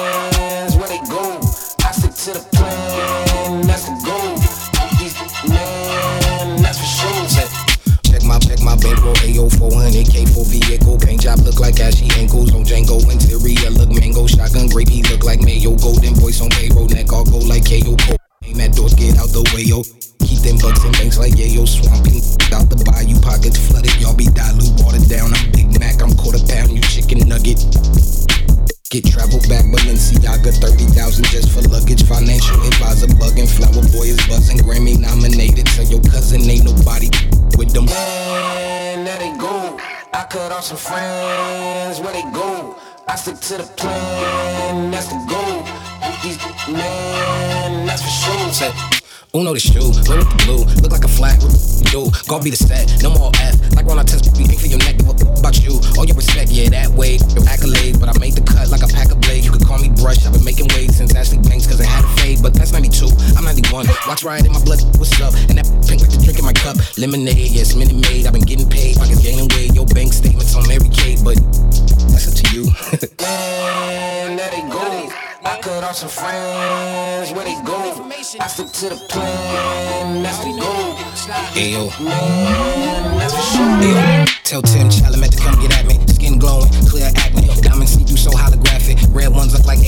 Speaker 26: To the plan, that's the goal. These man, that's for sure. Say, Uno the shoe, red with the blue, look like a flag. Do go be the set, no more F. Like when I test, ain't for your neck. A about you, all your respect, yeah that way. Your accolade, but I made the cut like a pack of call me Brush. I've been making waves since Ashley Banks, cause it had a fade. But that's 92, I'm 91. Watch riot in my blood, what's up? And that pink like the drink in my cup. Lemonade, yes, Minute made. I've been getting paid, pockets gaining weight. Your bank statements on Mary Kate, but that's up to you. <laughs> Man, let it go. I cut off some friends, where they go? I stick to the plan, that's the goal. Ayo, man, that's for sure. Ayo. Tell Tim Chalamet to come get at me. Skin glowing, clear acne. Diamonds see through so holographic. Red ones look like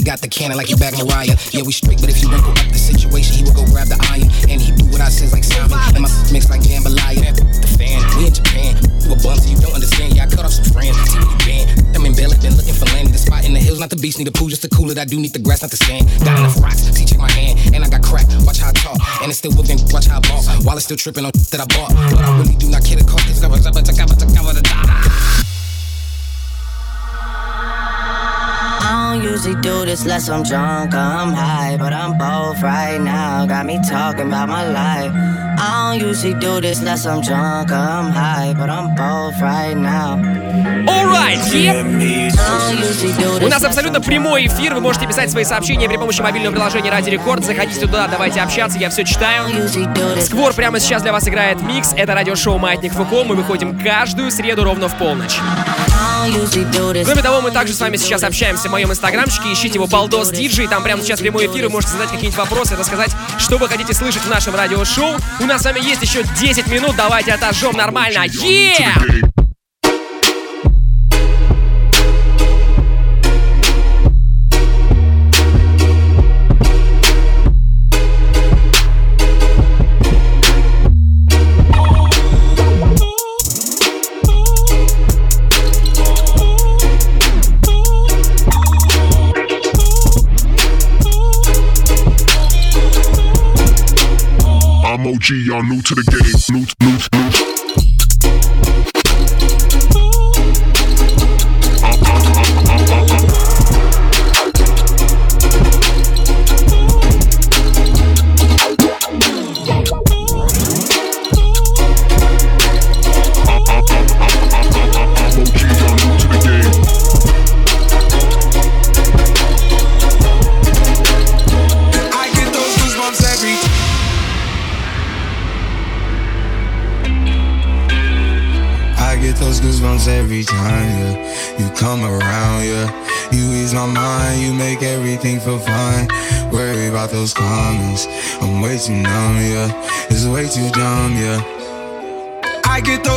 Speaker 26: they got the cannon like he back Mariah. Yeah, we straight, but if you wrinkle up the situation, he will go grab the iron, and he do what I says like Simon. And my mix like jambalaya. The fan, we in Japan. You a bum, so you don't understand. Yeah, I cut off some friends. See where you been. I'm in been looking for land. The spot in the hills, not the beach, need the pool, just to cool it. I do need the grass, not the sand. Got enough rocks, see, check my hand, and I got crack. Watch how I talk, and it's still whooping. Watch how I ball, while it's still tripping on <laughs> that I bought. But I really do not care the cost, cause cover, cover,
Speaker 23: I don't usually do this unless I'm drunk or I'm high, but I'm both right now. Got me talking about my life. I don't usually do this unless I'm drunk or I'm high, but I'm both right now.
Speaker 2: Alright, У нас абсолютно прямой эфир. Вы можете писать свои сообщения при помощи мобильного приложения Ради Рекорд. Заходите туда, давайте общаться, я все читаю. Сквор прямо сейчас для вас играет микс. Это радиошоу Маятник Фуко. Мы выходим каждую среду ровно в полночь. Кроме того, мы также с вами сейчас общаемся в моем инстаграмчике. Ищите его Балдос Диджей. Там прямо сейчас прямой эфир. Вы можете задать какие-нибудь вопросы, рассказать, что вы хотите слышать в нашем радиошоу. У нас с вами есть еще 10 минут. Давайте отожжем нормально. Yeah!
Speaker 27: OG, y'all new to the game. New, new, new.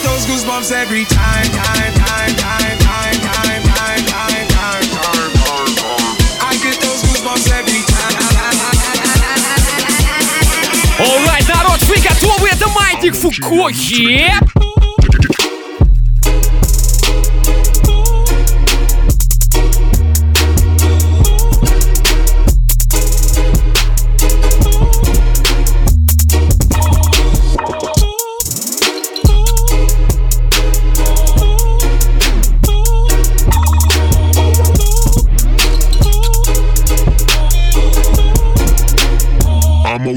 Speaker 11: yeah. I get those goosebumps every time, time, time, time, time, time, time, time, time, time, time, time. I get those goosebumps every time.
Speaker 2: Alright, народ, вы готовы? Это Маятник Фуко. Yep.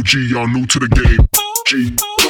Speaker 27: I'm y'all new to the game. G.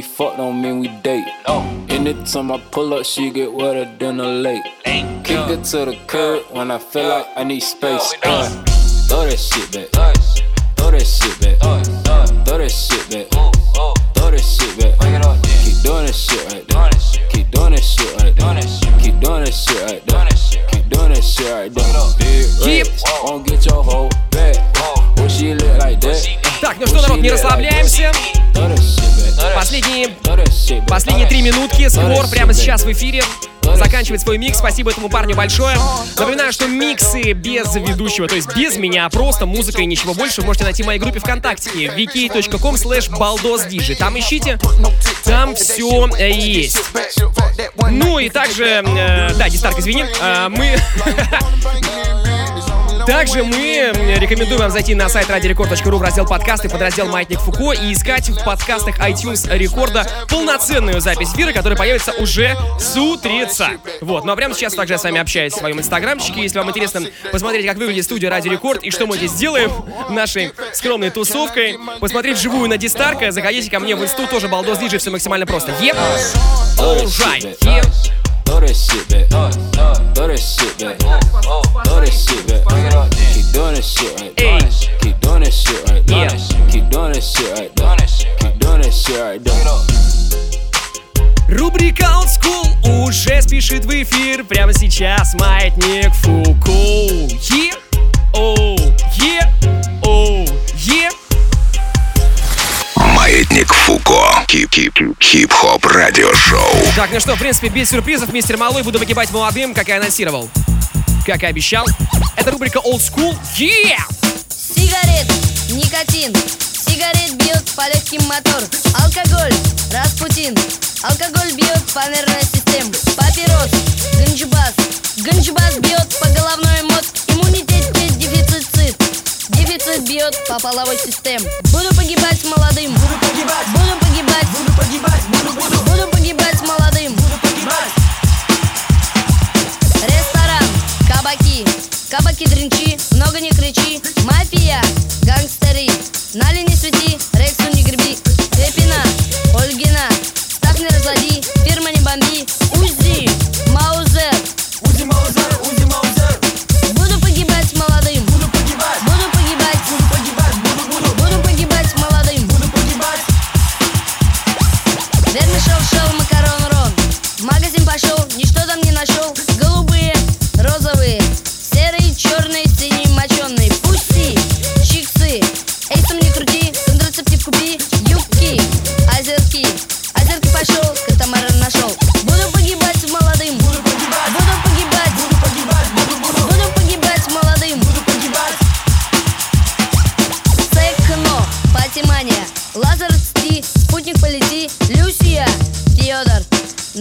Speaker 22: we fuck don't mean we date. Anytime I pull up, she get wetter than a lake. Kick it to the curb when I feel like I need space. Uh, throw that shit back. Throw that shit back. Throw that shit back. Throw that shit back. Keep doing that shit right there. Keep doing that shit right there. Keep doing that shit right there. Keep doing that shit right there. Big reds, won't get your whole back. Oh, she look like that.
Speaker 2: Так, ну что, народ, не расслабляемся. Последние, последние три минутки. Скор прямо сейчас в эфире. Заканчивает свой микс. Спасибо этому парню большое. Напоминаю, что миксы без ведущего, то есть без меня, а просто музыка и ничего больше, вы можете найти в моей группе ВКонтакте vk.com slash baldosdj. Там ищите, там все есть. Ну и также, э, да, Дистарк, извини, э, мы... <laughs> Также мы рекомендуем вам зайти на сайт радиорекорд.ру в раздел подкасты под раздел Маятник Фуко и искать в подкастах iTunes Рекорда полноценную запись эфира, которая появится уже с утреца. Вот, ну а прямо сейчас также я с вами общаюсь в своем инстаграмчике. Если вам интересно посмотреть, как выглядит студия Радио Рекорд и что мы здесь делаем <laughs> нашей скромной тусовкой, посмотреть вживую на Дистарка, заходите ко мне в инсту, тоже балдос диджей, все максимально просто. Еп! Alright, еп!
Speaker 22: Throw that shit back. Throw that shit back. Throw that shit back. Keep doing that shit right. Keep doing that shit right. Keep doing that shit right. Keep doing that shit right.
Speaker 2: Рубрика Old School уже спешит в эфир Прямо сейчас Маятник Фуку Е, оу, е, оу, е
Speaker 27: Маятник Фуко. Хип-хип. Хип-хоп радиошоу.
Speaker 2: Так, ну что, в принципе, без сюрпризов, мистер Малой, буду выгибать молодым, как и анонсировал. Как и обещал. Это рубрика Old School. Yeah!
Speaker 6: Сигарет, никотин Сигарет бьет по легким мотор Алкоголь, Распутин Алкоголь бьет по нервной системе Папирос, ганджубас Ганджубас бьет по головной мозг Иммунитет Дефицит бьет по половой системе. Буду погибать молодым. Буду погибать. Буду погибать. Буду погибать. Буду, буду. Буду погибать молодым. Буду погибать. Ресторан, кабаки. Кабаки дринчи, много не кричи. Мафия, гангстеры Нали не свети, Рексу не греби. Пепина, Ольгина. Став не разлади, фирма не бомби. Узи, В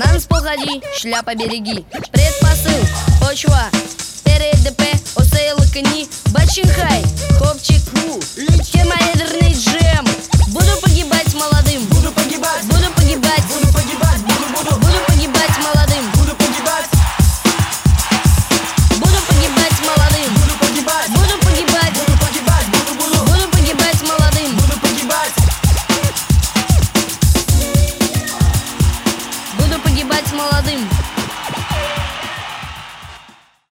Speaker 6: Нам спогаді, шляпа береги. Предпосыл, почва. РДП, осеяли коні Бачин хопчик ху Людьке майдерний джем. Буду погибать.